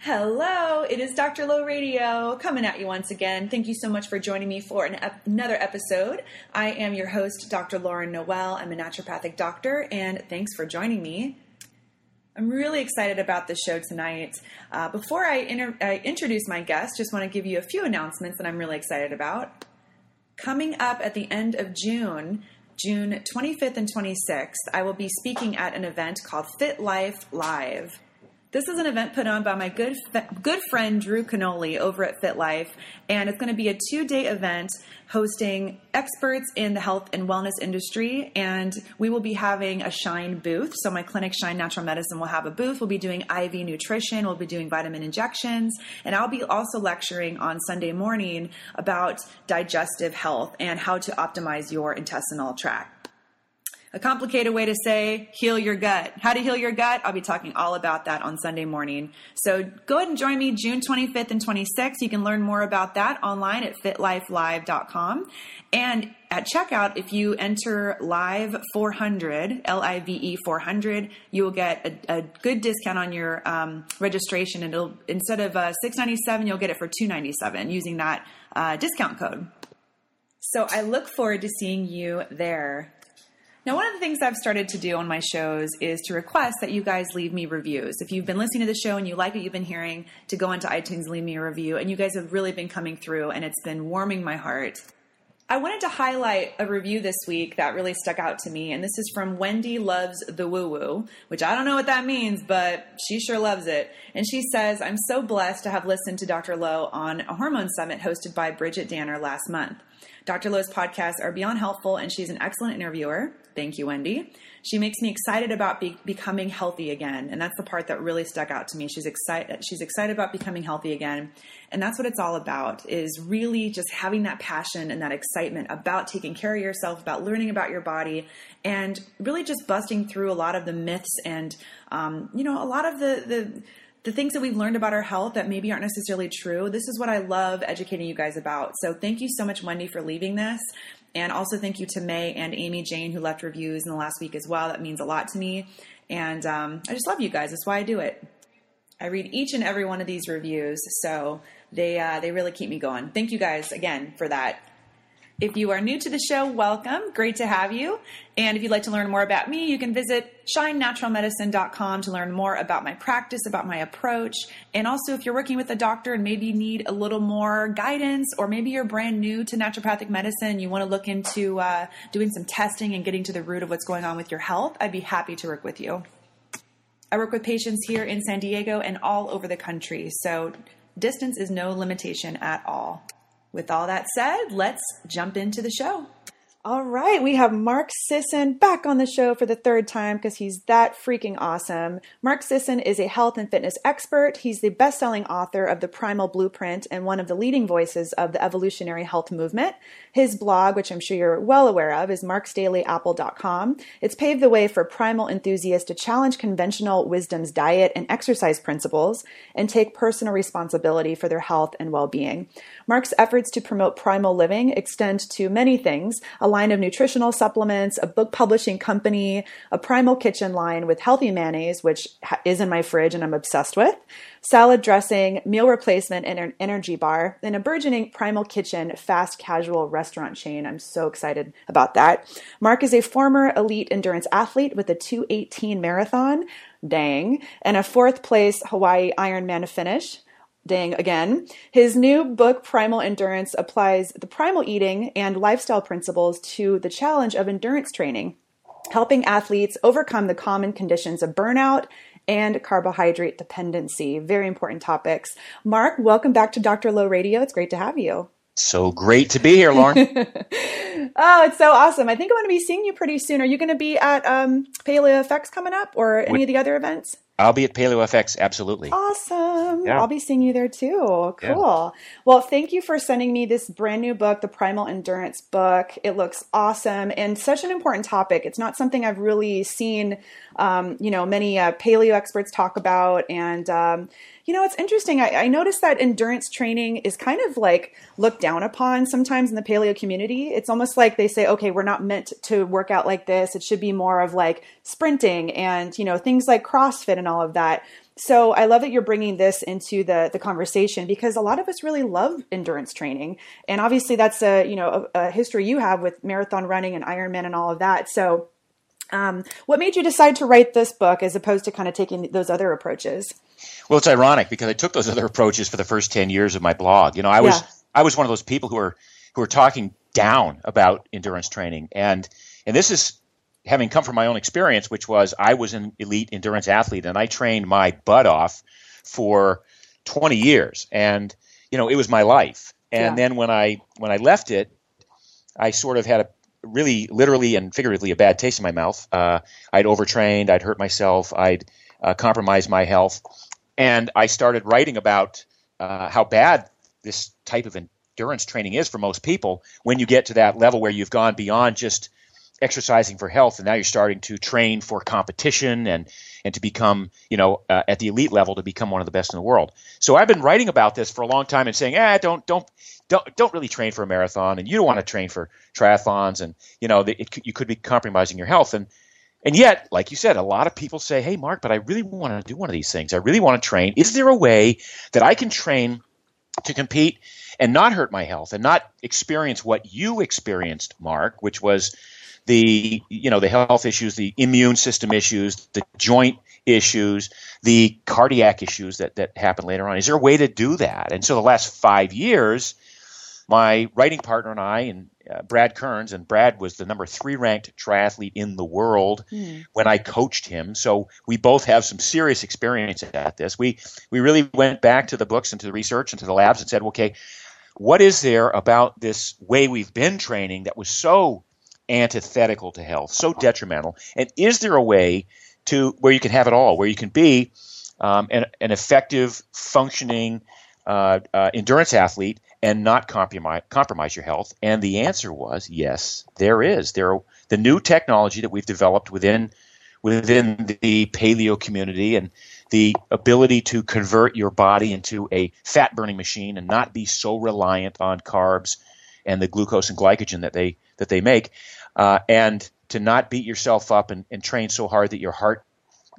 Hello, it is Dr. Low Radio coming at you once again. Thank you so much for joining me for an ep- another episode. I am your host, Dr. Lauren Noel. I'm a naturopathic doctor, and thanks for joining me. I'm really excited about the show tonight. Uh, before I, inter- I introduce my guest, just want to give you a few announcements that I'm really excited about. Coming up at the end of June, June 25th and 26th, I will be speaking at an event called Fit Life Live. This is an event put on by my good good friend Drew Canole over at Fit Life, and it's going to be a two day event hosting experts in the health and wellness industry. And we will be having a Shine booth. So my clinic, Shine Natural Medicine, will have a booth. We'll be doing IV nutrition. We'll be doing vitamin injections, and I'll be also lecturing on Sunday morning about digestive health and how to optimize your intestinal tract a complicated way to say heal your gut. How to heal your gut, I'll be talking all about that on Sunday morning. So go ahead and join me June 25th and 26th. You can learn more about that online at fitlifelive.com. And at checkout, if you enter live 400, L I V E 400, you will get a, a good discount on your um, registration. And it'll instead of uh, 697, you'll get it for 297 using that uh, discount code. So I look forward to seeing you there. Now, one of the things I've started to do on my shows is to request that you guys leave me reviews. If you've been listening to the show and you like what you've been hearing, to go into iTunes leave me a review. And you guys have really been coming through, and it's been warming my heart. I wanted to highlight a review this week that really stuck out to me, and this is from Wendy Loves the Woo Woo, which I don't know what that means, but she sure loves it. And she says, I'm so blessed to have listened to Dr. Low on a hormone summit hosted by Bridgit Danner last month. Dr. Low's podcasts are beyond helpful, and she's an excellent interviewer. Thank you, Wendy. She makes me excited about be- becoming healthy again, and that's the part that really stuck out to me. She's excited. She's excited about becoming healthy again, and that's what it's all about. Is really just having that passion and that excitement about taking care of yourself, about learning about your body, and really just busting through a lot of the myths and um, you know a lot of the the the things that we've learned about our health that maybe aren't necessarily true. This is what I love educating you guys about. So thank you so much, Wendy, for leaving this. And also thank you to May and Amy Jane who left reviews in the last week as well. That means a lot to me. And um, I just love you guys. That's why I do it. I read each and every one of these reviews, so they uh, they really keep me going. Thank you guys again for that. If you are new to the show, welcome. Great to have you. And if you'd like to learn more about me, you can visit shinenaturalmedicine.com to learn more about my practice, about my approach. And also, if you're working with a doctor and maybe need a little more guidance, or maybe you're brand new to naturopathic medicine you want to look into uh, doing some testing and getting to the root of what's going on with your health, I'd be happy to work with you. I work with patients here in San Diego and all over the country, so distance is no limitation at all. With all that said, let's jump into the show. All right, we have Mark Sisson back on the show for the third time because he's that freaking awesome. Mark Sisson is a health and fitness expert. He's the best selling author of The Primal Blueprint and one of the leading voices of the evolutionary health movement. His blog, which I'm sure you're well aware of, is marksdailyapple.com. It's paved the way for primal enthusiasts to challenge conventional wisdom's diet and exercise principles and take personal responsibility for their health and well being. Mark's efforts to promote primal living extend to many things line of nutritional supplements, a book publishing company, a primal kitchen line with healthy mayonnaise, which is in my fridge and I'm obsessed with, salad dressing, meal replacement, and an energy bar, and a burgeoning primal kitchen fast casual restaurant chain. I'm so excited about that. Mark is a former elite endurance athlete with a 218 marathon, dang, and a fourth place Hawaii Ironman finish dang again. His new book, Primal Endurance, applies the primal eating and lifestyle principles to the challenge of endurance training, helping athletes overcome the common conditions of burnout and carbohydrate dependency. Very important topics. Mark, welcome back to Dr. Low Radio. It's great to have you. So great to be here, Lauren. oh, it's so awesome. I think I'm going to be seeing you pretty soon. Are you going to be at um, Paleo FX coming up or any of the other events? I'll be at Paleo FX, absolutely. Awesome. Yeah. I'll be seeing you there too. Yeah. Cool. Well, thank you for sending me this brand new book, the Primal Endurance book. It looks awesome and such an important topic. It's not something I've really seen, um, you know, many uh, paleo experts talk about. And, um, you know, it's interesting. I, I noticed that endurance training is kind of like looked down upon sometimes in the paleo community. It's almost like they say, okay, we're not meant to work out like this. It should be more of like sprinting and, you know, things like CrossFit and all of that. So I love that you're bringing this into the the conversation because a lot of us really love endurance training, and obviously that's a you know a, a history you have with marathon running and Ironman and all of that. So, um, what made you decide to write this book as opposed to kind of taking those other approaches? Well, it's ironic because I took those other approaches for the first ten years of my blog. You know, I was Yeah. I was one of those people who are who are talking down about endurance training, and and this is having come from my own experience, which was I was an elite endurance athlete, and I trained my butt off for twenty years, and you know, it was my life. And Yeah. then when I when I left it, I sort of had a really literally and figuratively a bad taste in my mouth. Uh, I'd overtrained, I'd hurt myself, I'd uh, compromised my health, and I started writing about uh, how bad this type of endurance training is for most people when you get to that level where you've gone beyond just exercising for health and now you're starting to train for competition and and to become you know uh, at the elite level to become one of the best in the world so i've been writing about this for a long time and saying ah don't don't don't don't really train for a marathon and you don't want to train for triathlons and you know it, could- you could be compromising your health and and yet, like you said, a lot of people say, "Hey, Mark, but I really want to do one of these things. I really want to train. Is there a way that I can train to compete and not hurt my health and not experience what you experienced, Mark, which was the you know the health issues, the immune system issues, the joint issues, the cardiac issues that that happen later on. Is there a way to do that? And so the last five years, my writing partner and I, and uh, Brad Kearns, and Brad was the number three ranked triathlete in the world when I coached him. So we both have some serious experience at this. We we really went back to the books and to the research and to the labs and said, okay, what is there about this way we've been training that was so antithetical to health, so detrimental, and is there a way to where you can have it all, where you can be um, an, an effective, functioning uh, uh, endurance athlete and not compromise, compromise your health? And the answer was yes, there is. There, the new technology that we've developed within within the paleo community and the ability to convert your body into a fat burning machine and not be so reliant on carbs and the glucose and glycogen that they that they make, uh, and to not beat yourself up and, and train so hard that your heart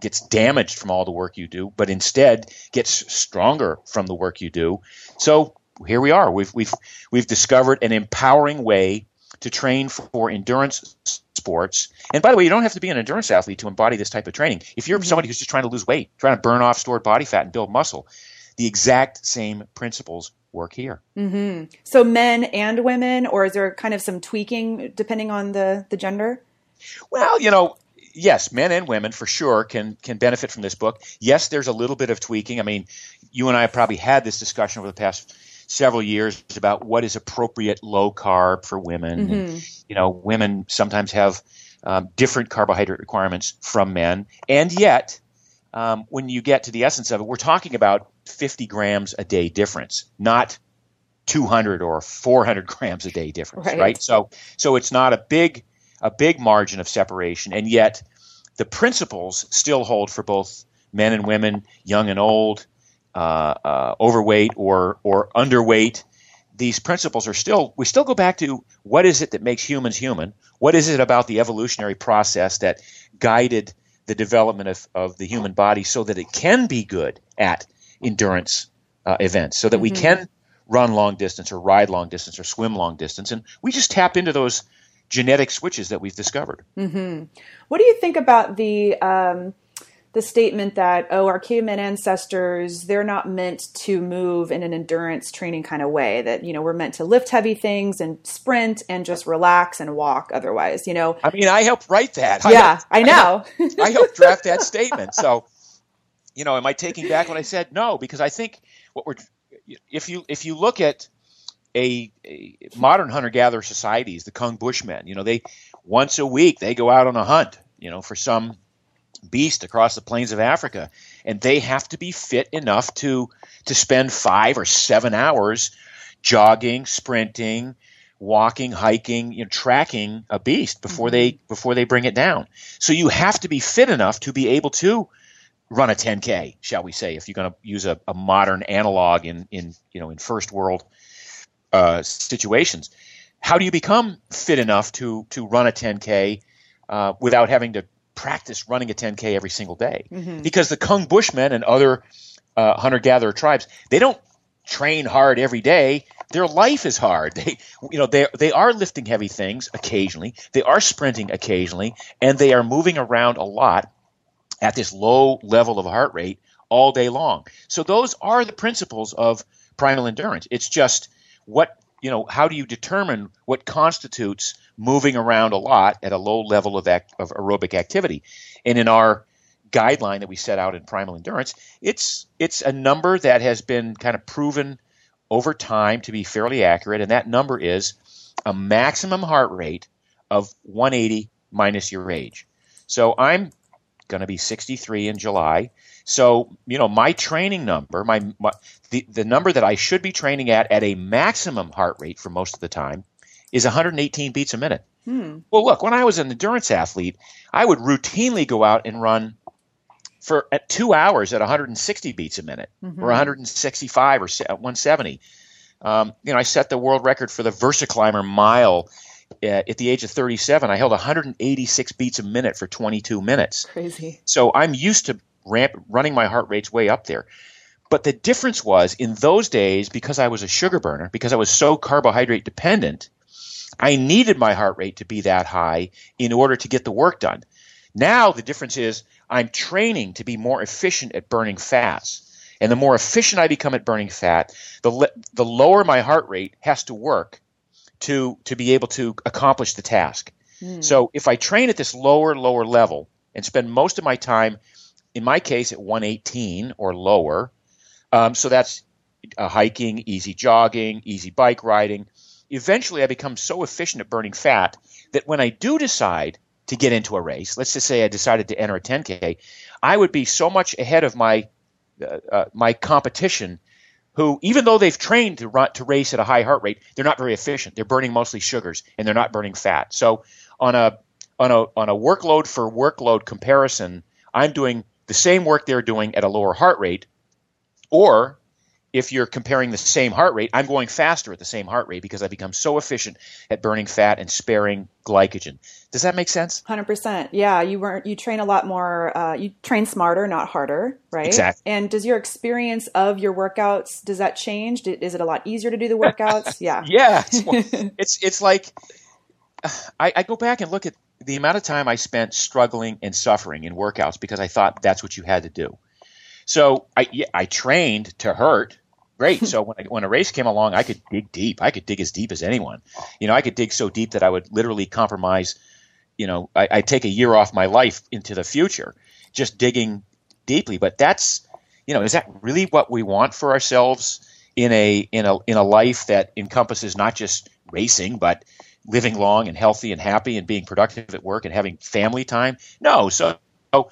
gets damaged from all the work you do, but instead gets stronger from the work you do. So here we are. We've we've we've discovered an empowering way to train for endurance sports. And by the way, you don't have to be an endurance athlete to embody this type of training. If you're somebody who's just trying to lose weight, trying to burn off stored body fat and build muscle, the exact same principles work here. Mm-hmm. So men and women, or is there kind of some tweaking depending on the the gender? Well, you know, yes, men and women for sure can can benefit from this book. Yes, there's a little bit of tweaking. I mean, you and I have probably had this discussion over the past several years about what is appropriate low carb for women. And, you know, women sometimes have um, different carbohydrate requirements from men, and yet. Um, when you get to the essence of it, we're talking about 50 grams a day difference, not 200 or 400 grams a day difference, Right. right? So, so it's not a big, a big margin of separation, and yet the principles still hold for both men and women, young and old, uh, uh, overweight or or underweight. These principles are still we still go back to what is it that makes humans human? What is it about the evolutionary process that guided the development of, of the human body so that it can be good at endurance uh, events, so that we can run long distance or ride long distance or swim long distance, and we just tap into those genetic switches that we've discovered. What do you think about the um, the statement that oh, our caveman ancestors they're not meant to move in an endurance training kind of way? That you know we're meant to lift heavy things and sprint and just relax and walk. Otherwise, you know, I mean, I helped write that. I yeah, helped- I know. I helped draft that statement. So, you know, am I taking back what I said? No, because I think what we're if you if you look at a, a modern hunter gatherer societies, the Kung Bushmen, you know, they once a week they go out on a hunt, you know, for some beast across the plains of Africa, and they have to be fit enough to to spend five or seven hours jogging, sprinting, walking, hiking, you know, tracking a beast before mm-hmm. they before they bring it down. So you have to be fit enough to be able to run a 10k, shall we say, if you're going to use a, a modern analog in in you know in first world uh, situations. How do you become fit enough to to run a 10k uh, without having to practice running a 10k every single day? Because the Kung Bushmen and other uh, hunter gatherer tribes, they don't train hard every day. Their life is hard. They, you know, they they are lifting heavy things occasionally. They are sprinting occasionally, and they are moving around a lot at this low level of heart rate all day long. So those are the principles of primal endurance. It's just what you know. How do you determine what constitutes moving around a lot at a low level of of aerobic activity? And in our guideline that we set out in primal endurance, it's it's a number that has been kind of proven over time to be fairly accurate, and that number is a maximum heart rate of 180 minus your age. So I'm going to be 63 in July. So you know my training number, my, my the the number that I should be training at at a maximum heart rate for most of the time is 118 beats a minute. Well, look, when I was an endurance athlete, I would routinely go out and run for at two hours at 160 beats a minute or 165 or 170. Um, you know, I set the world record for the VersaClimber mile Uh, at the age of 37. I held 186 beats a minute for 22 minutes. Crazy. So I'm used to ramp running my heart rates way up there. But the difference was in those days, because I was a sugar burner, because I was so carbohydrate dependent, I needed my heart rate to be that high in order to get the work done. Now the difference is I'm training to be more efficient at burning fats. And the more efficient I become at burning fat, the le- the lower my heart rate has to work to to be able to accomplish the task. So if I train at this lower lower level and spend most of my time, in my case, at 118 or lower, um, so that's uh, hiking, easy jogging, easy bike riding. Eventually, I become so efficient at burning fat that when I do decide to get into a race, let's just say I decided to enter a 10K, I would be so much ahead of my uh, uh, my competition who, even though they've trained to run to race at a high heart rate, they're not very efficient. They're burning mostly sugars and they're not burning fat. So on a on a on a workload for workload comparison, I'm doing the same work they're doing at a lower heart rate, or if you're comparing the same heart rate, I'm going faster at the same heart rate because I become so efficient at burning fat and sparing glycogen. Does that make sense? Hundred percent. Yeah, you weren't. You train a lot more. Uh, you train smarter, not harder, right? Exactly. And does your experience of your workouts does that change? Is it a lot easier to do the workouts? Yeah. Yeah, it's, it's it's like I, I go back and look at the amount of time I spent struggling and suffering in workouts because I thought that's what you had to do. So I I trained to hurt. Great. So when I, when a race came along, I could dig deep. I could dig as deep as anyone. You know, I could dig so deep that I would literally compromise. You know, I, I'd take a year off my life into the future just digging deeply. But that's you know, is that really what we want for ourselves in a in a in a life that encompasses not just racing but living long and healthy and happy and being productive at work and having family time? No. So, so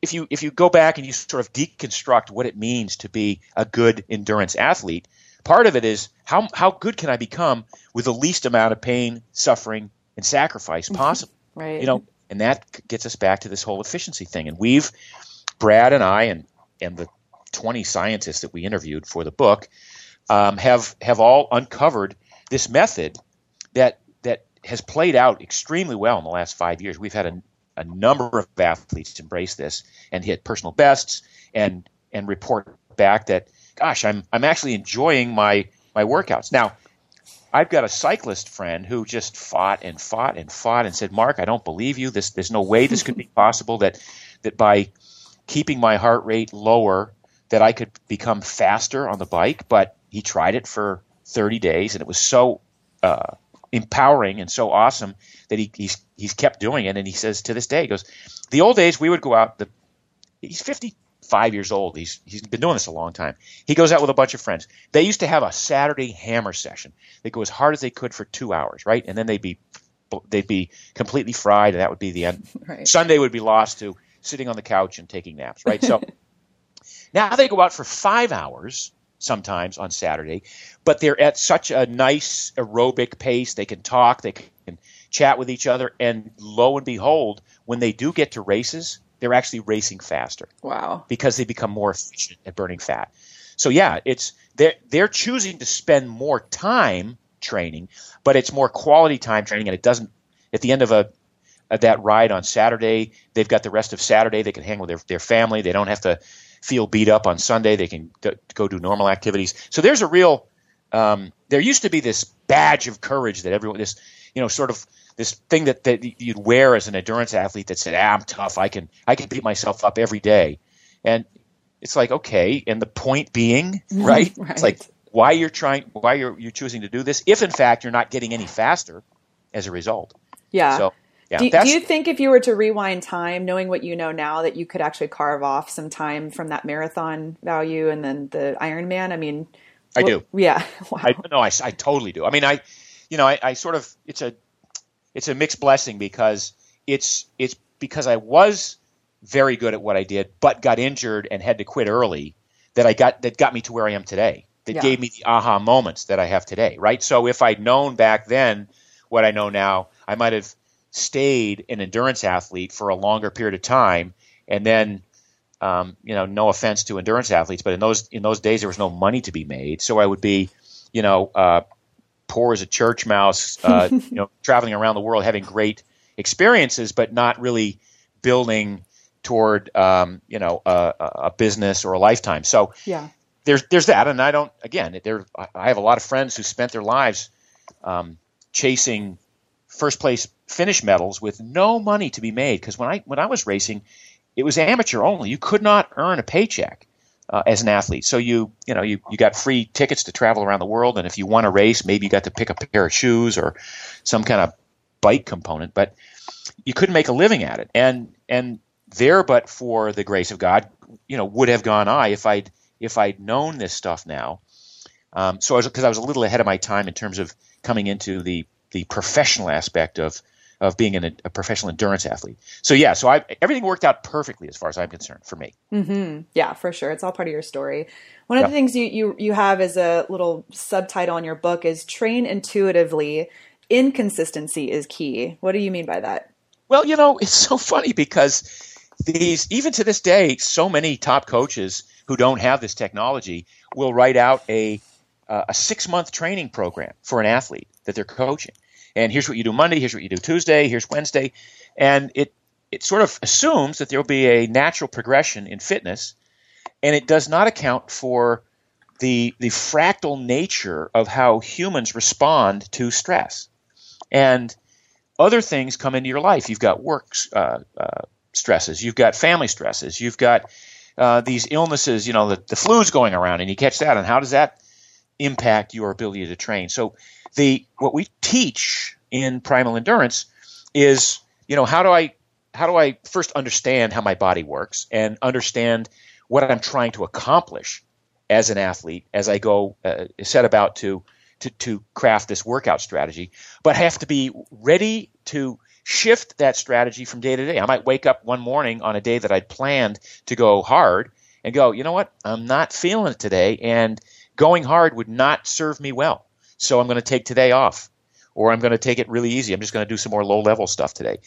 if you if you go back and you sort of deconstruct what it means to be a good endurance athlete, part of it is how how good can I become with the least amount of pain, suffering, and sacrifice possible. Right. You know, and that gets us back to this whole efficiency thing. And we've Brad and I and and the 20 scientists that we interviewed for the book um, have have all uncovered this method that that has played out extremely well in the last five years. We've had a, a number of athletes embrace this and hit personal bests and and report back that gosh, I'm I'm actually enjoying my my workouts now. I've got a cyclist friend who just fought and fought and fought and said, "Mark, I don't believe you. This, there's no way this could be possible. That that by keeping my heart rate lower, that I could become faster on the bike." But he tried it for 30 days, and it was so uh, empowering and so awesome that he, he's he's kept doing it. And he says to this day, he goes, "The old days we would go out. The he's 55 years old. He's he's been doing this a long time. He goes out with a bunch of friends. They used to have a Saturday hammer session. They go as hard as they could for two hours, right? And then they'd be they'd be completely fried, and that would be the end. Right. Sunday would be lost to sitting on the couch and taking naps, right? So Now they go out for five hours sometimes on Saturday, but they're at such a nice aerobic pace. They can talk, they can chat with each other, and lo and behold, when they do get to races, they're actually racing faster. Wow. Because they become more efficient at burning fat. So yeah, it's they're they're choosing to spend more time training, but it's more quality time training, and it doesn't. At the end of a that ride on Saturday, they've got the rest of Saturday. They can hang with their their family. They don't have to feel beat up on Sunday. They can go do normal activities. So there's a real. Um, there used to be this badge of courage that everyone this you know sort of this thing that, that you'd wear as an endurance athlete that said, ah, "I'm tough. I can I can beat myself up every day," and it's like okay. And the point being, right? right. It's like why you're trying, why you're you're choosing to do this, if in fact you're not getting any faster as a result. Yeah. So yeah. Do, do you think if you were to rewind time, knowing what you know now, that you could actually carve off some time from that marathon value and then the Ironman? I mean, I do. Yeah. Wow. I, no, I, I totally do. I mean, I, you know, I, I sort of it's a it's a mixed blessing because it's it's because I was very good at what I did, but got injured and had to quit early. That I got that got me to where I am today. That Yeah. gave me the aha moments that I have today. Right. So if I'd known back then what I know now, I might have stayed an endurance athlete for a longer period of time, and then. Um, you know, no offense to endurance athletes, but in those in those days there was no money to be made, so I would be, you know, uh, poor as a church mouse, uh, you know, traveling around the world, having great experiences, but not really building toward, um, you know, a, a business or a lifetime. So yeah. there's there's that, and I don't. Again, there I- I have a lot of friends who spent their lives um, chasing first place finish medals with no money to be made. Because when I when I was racing, it was amateur only. You could not earn a paycheck uh, as an athlete. So you you know you you got free tickets to travel around the world, and if you won a race, maybe you got to pick a pair of shoes or some kind of bike component, but you couldn't make a living at it. And and there, but for the grace of God, you know, would have gone I if I'd if I'd known this stuff now. Um, so I was because I was a little ahead of my time in terms of coming into the the professional aspect of of being an, a professional endurance athlete. So yeah, so I everything worked out perfectly as far as I'm concerned for me. hmm Yeah, for sure. It's all part of your story. One of the things you, you, you have as a little subtitle in your book is train intuitively. Inconsistency is key. What do you mean by that? Well, you know, it's so funny because these, even to this day, so many top coaches who don't have this technology will write out a uh, a six month training program for an athlete that they're coaching. And here's what you do Monday, here's what you do Tuesday, here's Wednesday, and it it sort of assumes that there will be a natural progression in fitness, and it does not account for the the fractal nature of how humans respond to stress. And other things come into your life. You've got work uh, uh, stresses, you've got family stresses, you've got uh, these illnesses. You know, the, the flu's going around, and you catch that. And how does that impact your ability to train? So, the what we teach in primal endurance is, you know, how do I how do I first understand how my body works and understand what I'm trying to accomplish as an athlete as I go uh, set about to, to to craft this workout strategy, but have to be ready to shift that strategy from day to day. I might wake up one morning on a day that I'd planned to go hard and go, you know what, I'm not feeling it today, and going hard would not serve me well. So I'm going to take today off, or I'm going to take it really easy. I'm just going to do some more low level stuff today.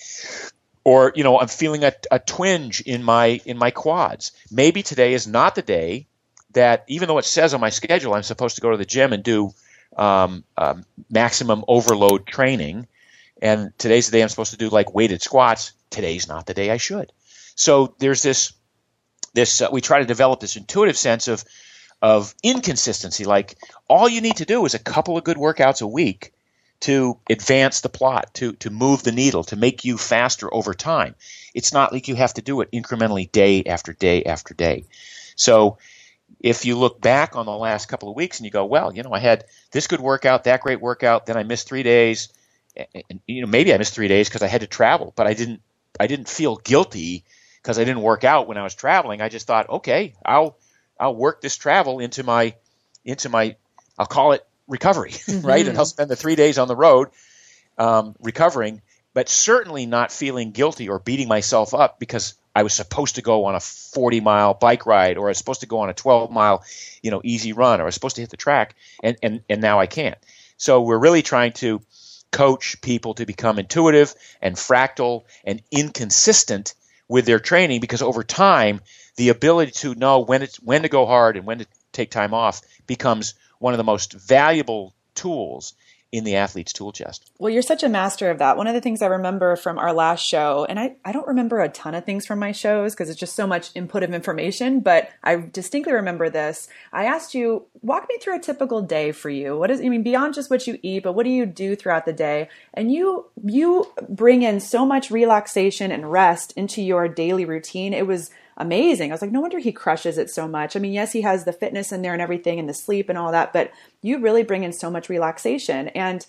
Or you know i'm feeling a, a twinge in my in my quads. Maybe today is not the day that even though it says on my schedule i'm supposed to go to the gym and do um, um, maximum overload training and today's the day i'm supposed to do like weighted squats today's not the day i should. So there's this this uh, we try to develop this intuitive sense of of inconsistency like all you need to do is a couple of good workouts a week to advance the plot, to to move the needle, to make you faster over time. It's not like you have to do it incrementally day after day after day. So if you look back on the last couple of weeks and you go, well, you know, I had this good workout, that great workout, then I missed three days, and, you know, maybe I missed three days because I had to travel, but I didn't I didn't feel guilty because I didn't work out when I was traveling. I just thought, okay, I'll I'll work this travel into my into my I'll call it recovery, right? And I'll spend the three days on the road um, recovering, but certainly not feeling guilty or beating myself up because I was supposed to go on a 40 mile bike ride, or I was supposed to go on a 12 mile, you know, easy run, or I was supposed to hit the track, and and and now I can't. So we're really trying to coach people to become intuitive and fractal and inconsistent with their training because over time the ability to know when it's when to go hard and when to take time off becomes one of the most valuable tools in the athlete's tool chest. Well, you're such a master of that. One of the things I remember from our last show, and I, I don't remember a ton of things from my shows because it's just so much input of information, but I distinctly remember this. I asked you, walk me through a typical day for you. What is, I mean, beyond just what you eat, but what do you do throughout the day? And you, you bring in so much relaxation and rest into your daily routine. It was amazing. I was like, no wonder he crushes it so much. I mean, yes, he has the fitness in there and everything and the sleep and all that, but you really bring in so much relaxation. And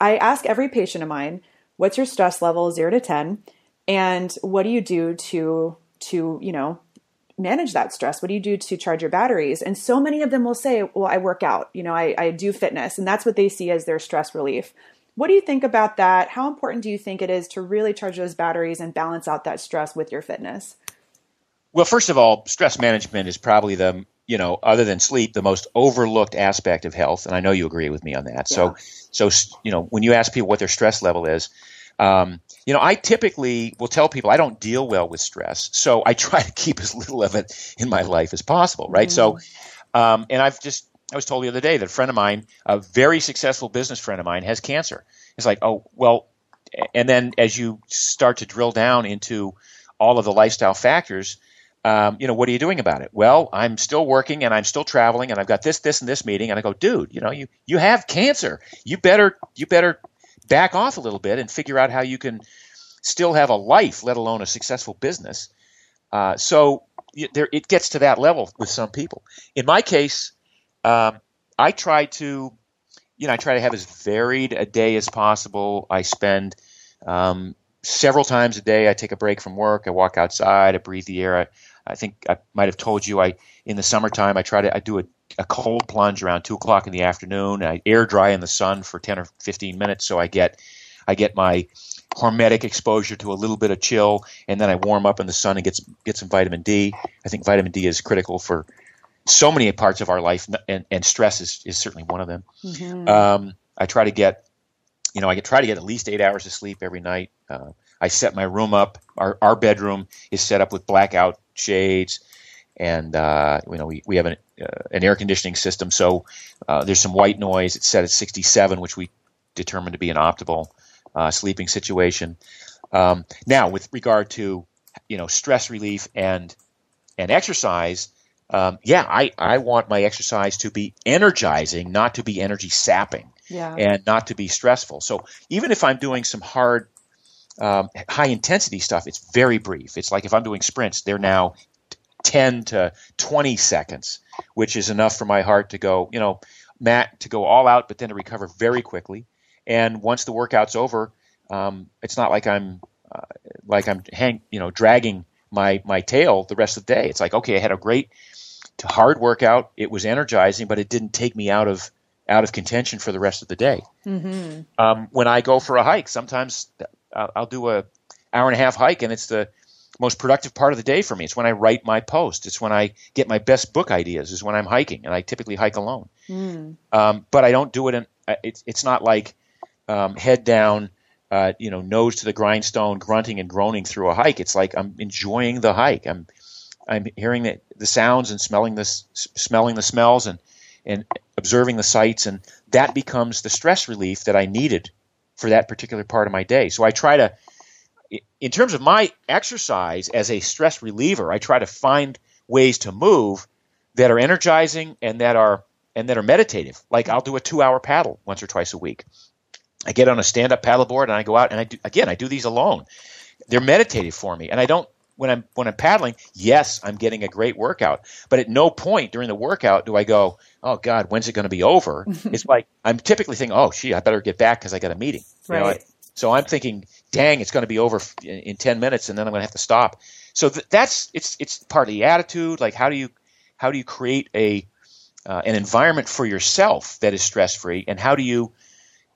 I ask every patient of mine, what's your stress level, zero to 10? And what do you do to, to, you know, manage that stress? What do you do to charge your batteries? And so many of them will say, well, I work out, you know, I, I do fitness. And that's what they see as their stress relief. What do you think about that? How important do you think it is to really charge those batteries and balance out that stress with your fitness? Well, first of all, stress management is probably the you know, other than sleep, the most overlooked aspect of health, and I know you agree with me on that. Yeah. So, so you know, when you ask people what their stress level is, um, you know, I typically will tell people I don't deal well with stress, so I try to keep as little of it in my life as possible, right? Mm-hmm. So, um, and I've just I was told the other day that a friend of mine, a very successful business friend of mine, has cancer. It's like, oh well, and then as you start to drill down into all of the lifestyle factors, um, you know, what are you doing about it? Well, I'm still working and I'm still traveling and I've got this, this, and this meeting. And I go, dude, you know, you you have cancer. You better you better back off a little bit and figure out how you can still have a life, let alone a successful business. Uh, so there, it gets to that level with some people. In my case, um, I try to, you know, I try to have as varied a day as possible. I spend um, several times a day. I take a break from work. I walk outside. I breathe the air. I, I think I might have told you I in the summertime I try to I do a, a cold plunge around two o'clock in the afternoon. I air dry in the sun for ten or fifteen minutes, so I get I get my hormetic exposure to a little bit of chill, and then I warm up in the sun and get some, get some vitamin D. I think vitamin D is critical for so many parts of our life, and, and stress is, is certainly one of them. Mm-hmm. Um, I try to get, you know, I try to get at least eight hours of sleep every night. Uh, I set my room up. Our, our bedroom is set up with blackout shades, and uh, you know we, we have an, uh, an air conditioning system. So uh, there's some white noise. It's set at 67, which we determined to be an optimal uh, sleeping situation. Um, now, with regard to you know stress relief and and exercise, um, yeah, I, I want my exercise to be energizing, not to be energy sapping, yeah. and not to be stressful. So even if I'm doing some hard um, high intensity stuff, it's very brief. It's like if I'm doing sprints, they're now 10 to 20 seconds, which is enough for my heart to go, you know, Matt, to go all out, but then to recover very quickly. And once the workout's over, um, it's not like I'm uh, like I'm hang, you know, dragging my my tail the rest of the day. It's like okay, I had a great hard workout. It was energizing, but it didn't take me out of out of contention for the rest of the day. Mm-hmm. Um, when I go for a hike, sometimes I'll, I'll do a hour and a half hike, and it's the most productive part of the day for me. It's when I write my post. It's when I get my best book ideas. Is when I'm hiking, and I typically hike alone. Mm. Um, but I don't do it in. Uh, it's it's not like um, head down, uh, you know, nose to the grindstone, grunting and groaning through a hike. It's like I'm enjoying the hike. I'm I'm hearing the, the sounds and smelling the smelling the smells and and observing the sights, and that becomes the stress relief that I needed for that particular part of my day. So I try to, in terms of my exercise as a stress reliever, I try to find ways to move that are energizing and that are and that are meditative. Like I'll do a two-hour paddle once or twice a week. I get on a stand-up paddleboard and I go out and I do again. I do these alone. They're meditative for me, and I don't when I'm when I'm paddling. Yes, I'm getting a great workout, but at no point during the workout do I go, oh God, when's it going to be over? it's like I'm typically thinking, oh, gee, I better get back because I got a meeting. Right. You know, so I'm thinking, dang, it's going to be over in, in ten minutes, and then I'm going to have to stop. So th- that's it's it's part of the attitude. Like how do you how do you create a uh, an environment for yourself that is stress free, and how do you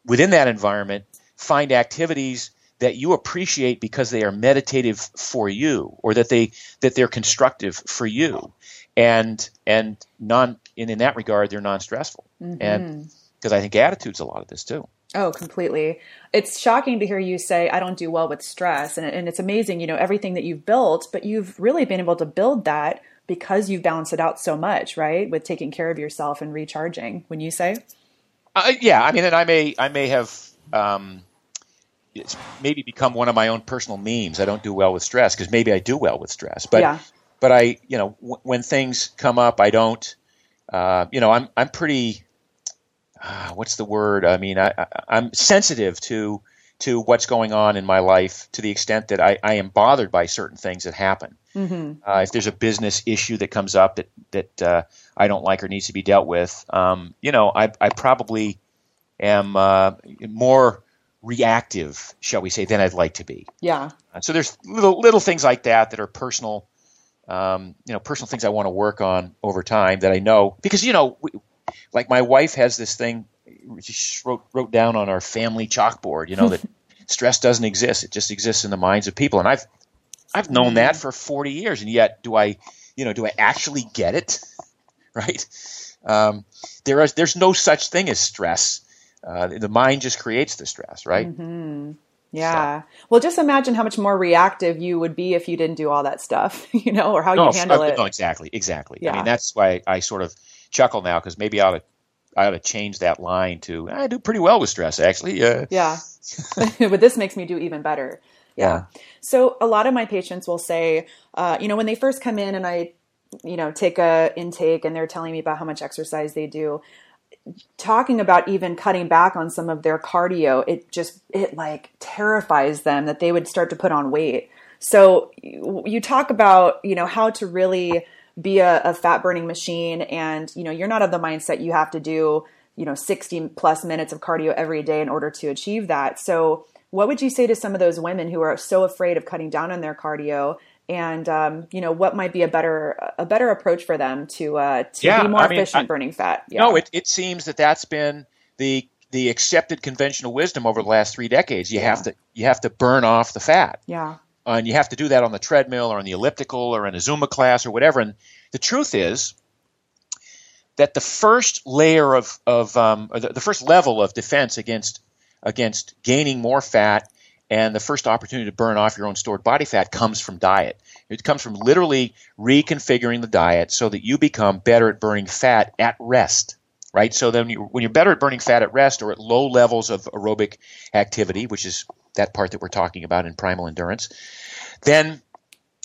within that environment find activities that you appreciate because they are meditative for you or that they that they're constructive for you and and non and in that regard they're non-stressful Mm-hmm. and because i think attitude's a lot of this too Oh, completely. It's shocking to hear you say, I don't do well with stress. And, and it's amazing, you know, everything that you've built, but you've really been able to build that because you've balanced it out so much, right? With taking care of yourself and recharging, when you say? uh, yeah i mean and i may i may have um, it's maybe become one of my own personal memes i don't do well with stress because maybe i do well with stress but Yeah. but i you know w- when things come up i don't uh, you know i'm i'm pretty uh, what's the word i mean I, I i'm sensitive to to what's going on in my life to the extent that i, I am bothered by certain things that happen Mm-hmm. uh, if there's a business issue that comes up that that uh, I don't like or needs to be dealt with, um, you know, I, I probably am uh, more reactive, shall we say, than I'd like to be. Yeah. Uh, So there's little little things like that that are personal, um, you know, personal things I want to work on over time that I know because you know, we, like my wife has this thing she wrote wrote down on our family chalkboard, you know, that stress doesn't exist; it just exists in the minds of people, and I've I've known that for 40 years, and yet do I, you know, do I actually get it? Right? Um, there is there's no such thing as stress. Uh, the mind just creates the stress, right? Mm-hmm. Yeah. Well, just imagine how much more reactive you would be if you didn't do all that stuff, you know, or how no, you handle uh, it. no, exactly, exactly. I mean, that's why I sort of chuckle now because maybe I ought to I ought to change that line to I do pretty well with stress actually. Uh, Yeah. but this makes me do even better. Yeah. So a lot of my patients will say, uh, you know, when they first come in and I, you know, take a intake and they're telling me about how much exercise they do, talking about even cutting back on some of their cardio, it just it like terrifies them that they would start to put on weight. So you, talk about, you know, how to really be a, a fat burning machine and, you know, you're not of the mindset you have to do, you know, 60 plus minutes of cardio every day in order to achieve that. So what would you say to some of those women who are so afraid of cutting down on their cardio and um, you know what might be a better a better approach for them to uh, to Yeah, be more I mean, efficient I- burning fat yeah. No, it it seems that that's been the the accepted conventional wisdom over the last three decades. You have to you have to burn off the fat. yeah Uh, and you have to do that on the treadmill or on the elliptical or in a Zumba class or whatever. And the truth is that the first layer of, of um, or the, the first level of defense against against gaining more fat and the first opportunity to burn off your own stored body fat comes from diet. It comes from literally reconfiguring the diet so that you become better at burning fat at rest. Right, so then you, when you're better at burning fat at rest or at low levels of aerobic activity, which is that part that we're talking about in primal endurance, then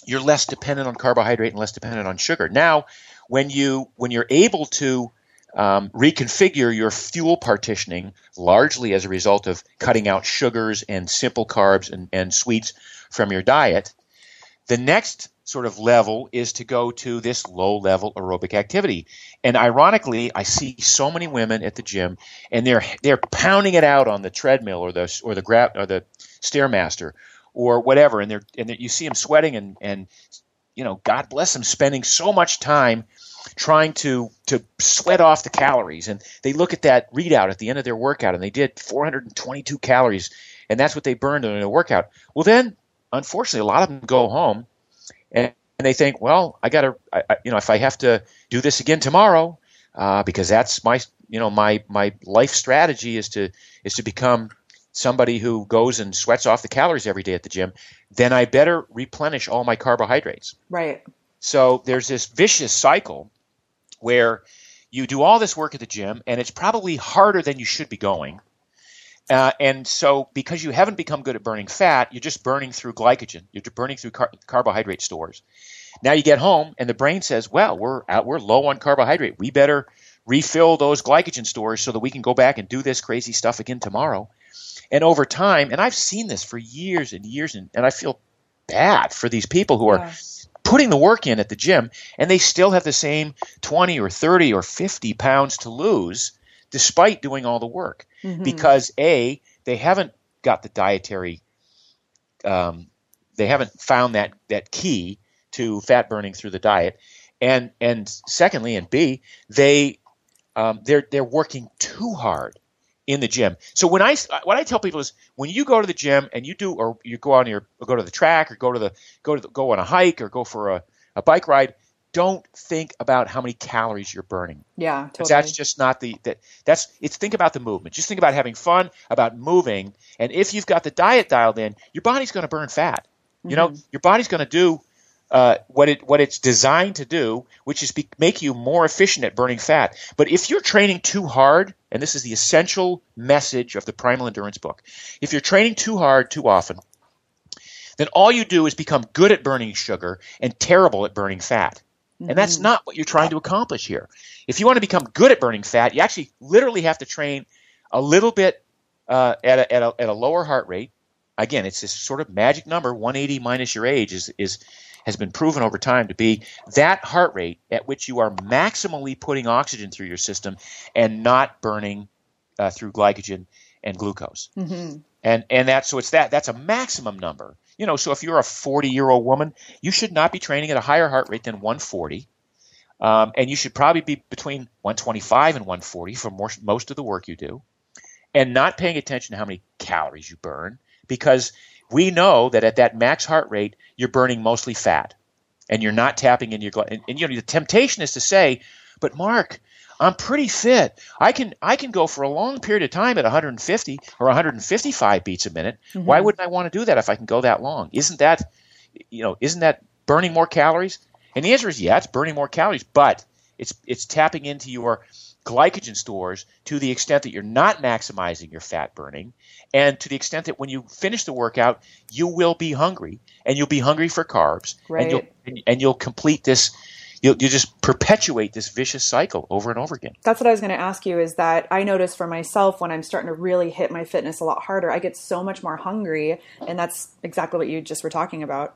you're less dependent on carbohydrate and less dependent on sugar. Now, when you when you're able to um, reconfigure your fuel partitioning largely as a result of cutting out sugars and simple carbs and, and sweets from your diet, the next sort of level is to go to this low level aerobic activity. And ironically, I see so many women at the gym and they're they're pounding it out on the treadmill or the or the grab or the stairmaster or whatever and they're and they're, you see them sweating and and you know, God bless them spending so much time trying to to sweat off the calories and they look at that readout at the end of their workout and they did 422 calories and that's what they burned in a workout. Well then, unfortunately, a lot of them go home and, and they think, well, I got to, I, I- you know, if I have to do this again tomorrow, uh, because that's my, you know, my my life strategy is to is to become somebody who goes and sweats off the calories every day at the gym, then I better replenish all my carbohydrates. right So there's this vicious cycle where you do all this work at the gym, and it's probably harder than you should be going. Uh, and so, because you haven't become good at burning fat, you're just burning through glycogen. You're burning through car- carbohydrate stores. Now you get home, and the brain says, "Well, we're out, we're low on carbohydrate. We better refill those glycogen stores so that we can go back and do this crazy stuff again tomorrow." And over time, and I've seen this for years and years, and, and I feel bad for these people who are Yeah. Putting the work in at the gym and they still have the same 20 or 30 or 50 pounds to lose despite doing all the work Mhm. because a they haven't got the dietary um, they haven't found that that key to fat burning through the diet and and secondly and b they um, they're they're working too hard in the gym. So when I what I tell people is when you go to the gym and you do or you go on your go to the track or go to the go to the, go on a hike or go for a, a bike ride, don't think about how many calories you're burning. Yeah, totally. That's just not the that that's it's think about the movement. Just think about having fun, about moving, and if you've got the diet dialed in, your body's going to burn fat. You know, mm-hmm. your body's going to do uh, what it what it's designed to do, which is be, make you more efficient at burning fat. But if you're training too hard, and this is the essential message of the Primal Endurance book, if you're training too hard too often, then all you do is become good at burning sugar and terrible at burning fat. And that's not what you're trying to accomplish here. If you want to become good at burning fat, you actually literally have to train a little bit uh, at, a, at, a, at a lower heart rate. Again, it's this sort of magic number, 180 minus your age, is, is has been proven over time to be that heart rate at which you are maximally putting oxygen through your system and not burning uh, through glycogen and glucose. And and that so it's that that's a maximum number. You know, so if you're a 40 year old woman, you should not be training at a higher heart rate than 140. Um, and you should probably be between 125 and 140 for more, most of the work you do, and not paying attention to how many calories you burn, because we know that at that max heart rate, you're burning mostly fat, and you're not tapping into your gly- and, and you know the temptation is to say, but Mark, I'm pretty fit. I can I can go for a long period of time at 150 or 155 beats a minute. Mm-hmm. Why wouldn't I want to do that if I can go that long? Isn't that you know isn't that burning more calories? And the answer is yeah, it's burning more calories, but it's it's tapping into your glycogen stores to the extent that you're not maximizing your fat burning and to the extent that when you finish the workout you will be hungry and you'll be hungry for carbs and you'll and, and you'll complete this you'll, you just perpetuate this vicious cycle over and over again That's what I was going to ask you is that I notice for myself when I'm starting to really hit my fitness a lot harder, I get so much more hungry. And that's exactly what you just were talking about.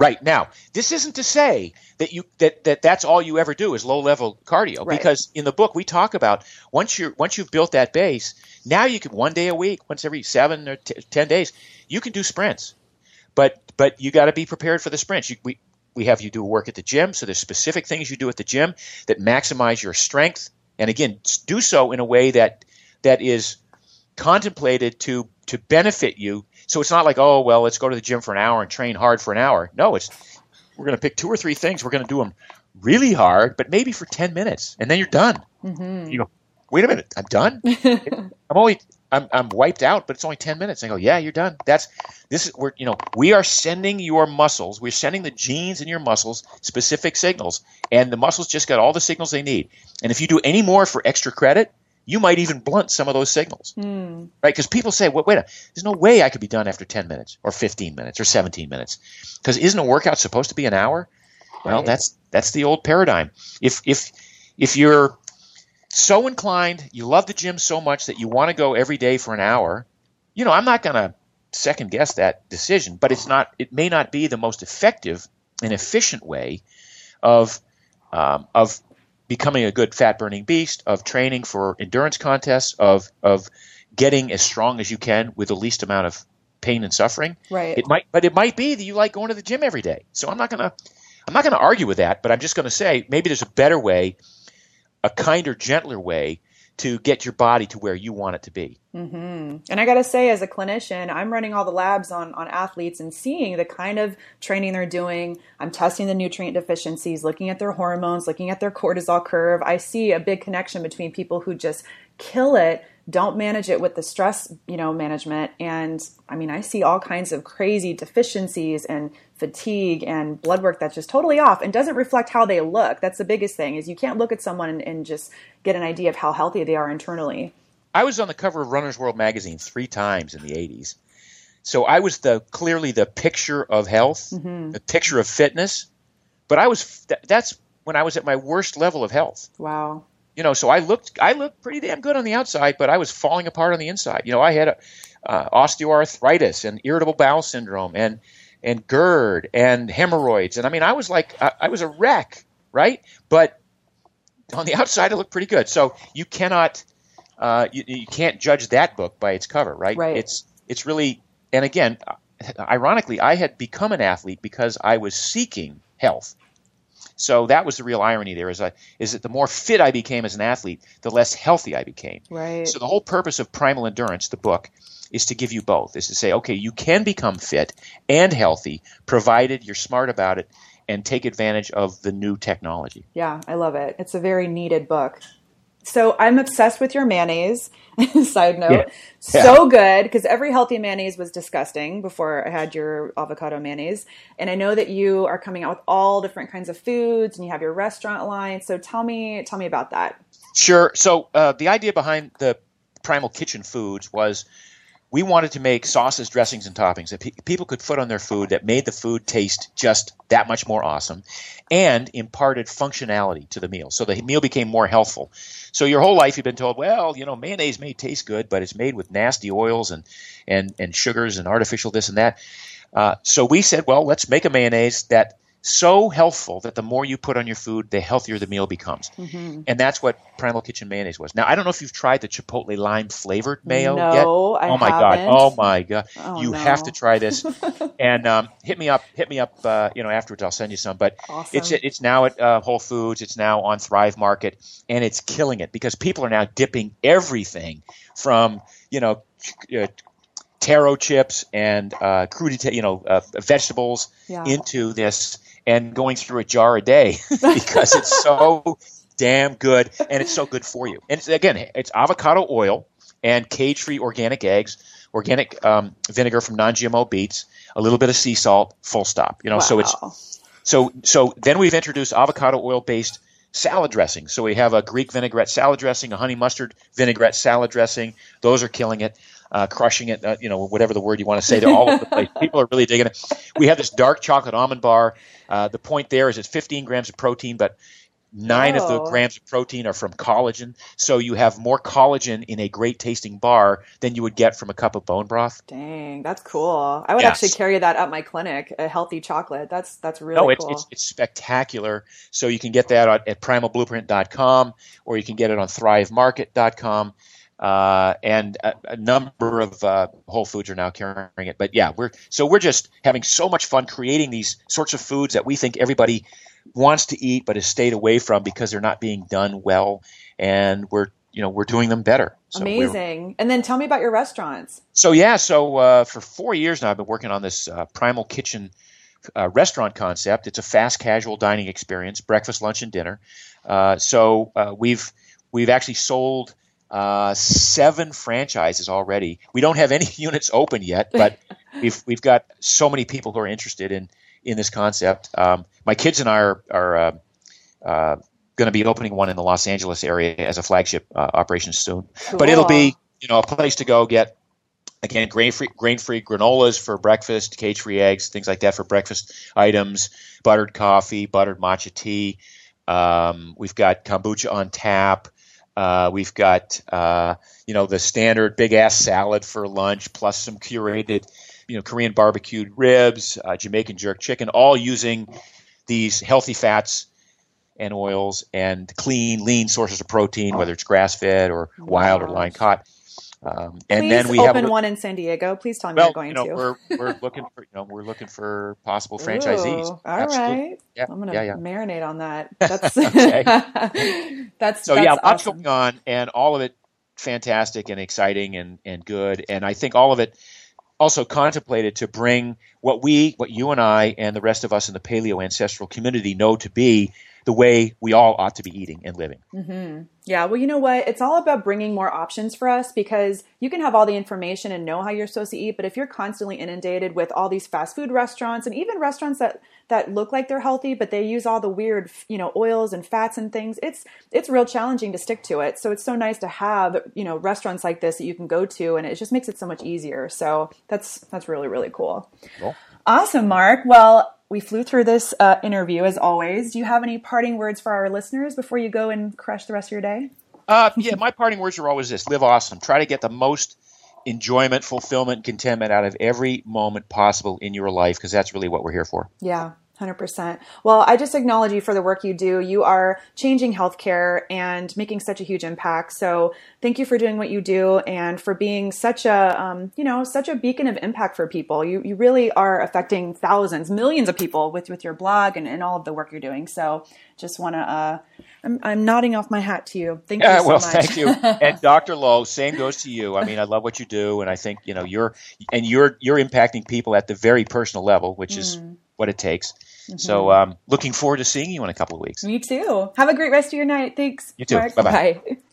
Right now, this isn't to say that you that, that that's all you ever do is low level cardio. Right. Because in the book we talk about once you're once you've built that base, now you can one day a week, once every seven or t- ten days, you can do sprints. But but you got to be prepared for the sprints. You, we we have you do work at the gym, so there's specific things you do at the gym that maximize your strength, and again, do so in a way that that is contemplated to to benefit you. So it's not like, oh well, let's go to the gym for an hour and train hard for an hour. No, it's we're going to pick two or three things. We're going to do them really hard, but maybe for ten minutes, and then you're done. Mm-hmm. You go, wait a minute, I'm done. I'm only I'm I'm wiped out, but it's only ten minutes. I go, yeah, you're done. That's this is we're you know we are sending your muscles, we're sending the genes in your muscles specific signals, and the muscles just got all the signals they need. And if you do any more for extra credit, you might even blunt some of those signals, right? Because people say, well, wait, a, there's no way I could be done after ten minutes or fifteen minutes or seventeen minutes, because isn't a workout supposed to be an hour? Well, Right. that's that's the old paradigm. If if if you're so inclined, you love the gym so much that you want to go every day for an hour, you know, I'm not going to second guess that decision, but it's not. It may not be the most effective and efficient way of um, of becoming a good fat burning beast, of training for endurance contests, of of getting as strong as you can with the least amount of pain and suffering. Right. It might, but it might be that you like going to the gym every day. So I'm not gonna, I'm not gonna argue with that. But I'm just gonna say maybe there's a better way, a kinder, gentler way to get your body to where you want it to be. Mm-hmm. And I got to say, as a clinician, I'm running all the labs on, on athletes and seeing the kind of training they're doing. I'm testing the nutrient deficiencies, looking at their hormones, looking at their cortisol curve. I see a big connection between people who just kill it, don't manage it with the stress, you know, management. And I mean, I see all kinds of crazy deficiencies and fatigue and blood work that's just totally off and doesn't reflect how they look. That's the biggest thing is you can't look at someone and, and just get an idea of how healthy they are internally. I was on the cover of Runner's World magazine three times in the 80s. So I was the clearly the picture of health, mm-hmm. the picture of fitness. But I was th- that's when I was at my worst level of health. Wow. You know, so I looked I looked pretty damn good on the outside, but I was falling apart on the inside. You know, I had a, uh, osteoarthritis and irritable bowel syndrome and and GERD and hemorrhoids, and I mean, I was like I, I was a wreck, right? But on the outside, it looked pretty good. So you cannot uh, you, you can't judge that book by its cover, right? Right. It's it's really and again, ironically, I had become an athlete because I was seeking health. So that was the real irony there is, I, is that the more fit I became as an athlete, the less healthy I became. Right. So the whole purpose of Primal Endurance, the book, is to give you both. Is to say, okay, you can become fit and healthy, provided you're smart about it and take advantage of the new technology. Yeah, I love it. It's a very needed book. So I'm obsessed with your mayonnaise. Side note, Yeah. so good because every healthy mayonnaise was disgusting before I had your avocado mayonnaise. And I know that you are coming out with all different kinds of foods, and you have your restaurant line. So tell me, tell me about that. Sure. So uh, the idea behind the Primal Kitchen Foods was we wanted to make sauces, dressings, and toppings that pe- people could put on their food that made the food taste just that much more awesome and imparted functionality to the meal. So the meal became more healthful. So your whole life you've been told, well, you know, mayonnaise may taste good, but it's made with nasty oils and, and, and sugars and artificial this and that. Uh, so we said, well, let's make a mayonnaise that so healthful that the more you put on your food, the healthier the meal becomes. Mm-hmm. And that's what Primal Kitchen mayonnaise was. Now, I don't know if you've tried the chipotle lime flavored mayo No, yet. I oh my haven't. god! Oh my god! Oh, you no. have to try this. and um, hit me up. Hit me up. Uh, you know, afterwards I'll send you some. But Awesome. it's it's now at uh, Whole Foods. It's now on Thrive Market, and it's killing it because people are now dipping everything from you know. Uh, taro chips and uh, crudité, you know, uh, vegetables Yeah. into this and going through a jar a day because it's so damn good and it's so good for you. And it's, again, it's avocado oil and cage-free organic eggs, organic um, vinegar from non-GMO beets, a little bit of sea salt, full stop. You know, so it's so so then we've introduced avocado oil based salad dressing. So we have a Greek vinaigrette salad dressing, a honey mustard vinaigrette salad dressing. Those are killing it, uh, crushing it. Uh, you know, whatever the word you want to say, they're all over the place. People are really digging it. We have this dark chocolate almond bar. Uh, the point there is it's 15 grams of protein, but nine of the Oh. grams of protein are from collagen. So you have more collagen in a great tasting bar than you would get from a cup of bone broth. Dang, that's cool. I would Yes. actually carry that at my clinic. A healthy chocolate. That's that's really no, it's, cool. it's it's spectacular. So you can get that at, at primalblueprint.com or you can get it on thrivemarket.com. Uh, and a, a number of uh, Whole Foods are now carrying it. But yeah, we're so we're just having so much fun creating these sorts of foods that we think everybody wants to eat but has stayed away from because they're not being done well, and we're you know we're doing them better. So Amazing. And then tell me about your restaurants. so yeah, so uh, for four years now, I've been working on this uh, Primal Kitchen uh, restaurant concept. It's a fast casual dining experience, breakfast, lunch, and dinner. Uh, so uh, we've we've actually sold uh, seven franchises already. We don't have any units open yet, but we've we've got so many people who are interested in in this concept. Um, my kids and I are are uh, uh, going to be opening one in the Los Angeles area as a flagship uh, operation soon. But it'll be you know a place to go get again grain free grain free granolas for breakfast, cage free eggs, things like that for breakfast items, buttered coffee, buttered matcha tea. Um, we've got kombucha on tap. Uh, we've got uh, you know the standard big ass salad for lunch, plus some curated you know Korean barbecued ribs, uh, Jamaican jerk chicken, all using these healthy fats and oils and clean, lean sources of protein, whether it's grass fed or wild or line caught. Um, and Please then we have open a- one in San Diego. Please tell me well, you're going you know, to. we're we're looking for you know we're looking for possible franchisees. Ooh, all Absolutely. right. Yeah, I'm gonna yeah, yeah. marinate on that. That's that's So that's yeah, lots awesome. going on, and all of it fantastic and exciting and and good. And I think all of it also contemplated to bring what we, what you and I, and the rest of us in the paleo ancestral community know to be the way we all ought to be eating and living. Mm-hmm. Yeah, well, you know what? It's all about bringing more options for us because you can have all the information and know how you're supposed to eat, but if you're constantly inundated with all these fast food restaurants and even restaurants that that look like they're healthy, but they use all the weird, you know, oils and fats and things, it's it's real challenging to stick to it. So it's so nice to have, you know, restaurants like this that you can go to, and it just makes it so much easier. So that's that's really really cool. Cool. Awesome, Mark. Well, we flew through this uh, interview as always. Do you have any parting words for our listeners before you go and crush the rest of your day? Uh, yeah, my parting words are always this: live awesome. Try to get the most enjoyment, fulfillment, contentment out of every moment possible in your life, because that's really what we're here for. Yeah, 100%. Well, I just acknowledge you for the work you do. You are changing healthcare and making such a huge impact. So, thank you for doing what you do and for being such a, um, you know, such a beacon of impact for people. You, you really are affecting thousands, millions of people with, with your blog and, and all of the work you're doing. So, just want to, uh, I'm, I'm nodding off my hat to you. Thank you Yeah, so well, much. thank you. And Dr. Lowe, same goes to you. I mean, I love what you do, and I think you know you're and you're you're impacting people at the very personal level, which is Mm. what it takes. Mm-hmm. So, um, looking forward to seeing you in a couple of weeks. Me too. Have a great rest of your night. Thanks. You too. Mark. Bye-bye. Bye.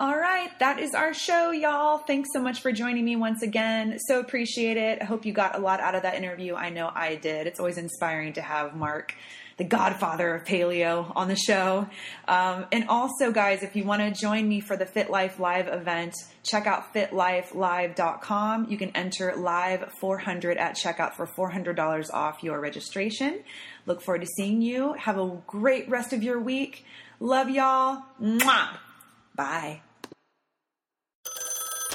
All right, that is our show, y'all. Thanks so much for joining me once again. So appreciate it. I hope you got a lot out of that interview. I know I did. It's always inspiring to have Mark, the godfather of paleo, on the show. Um, and also, guys, if you want to join me for the Fit Life Live event, check out fitlifelive.com. You can enter live 400 at checkout for $400 off your registration. Look forward to seeing you. Have a great rest of your week. Love y'all. Mwah. Bye.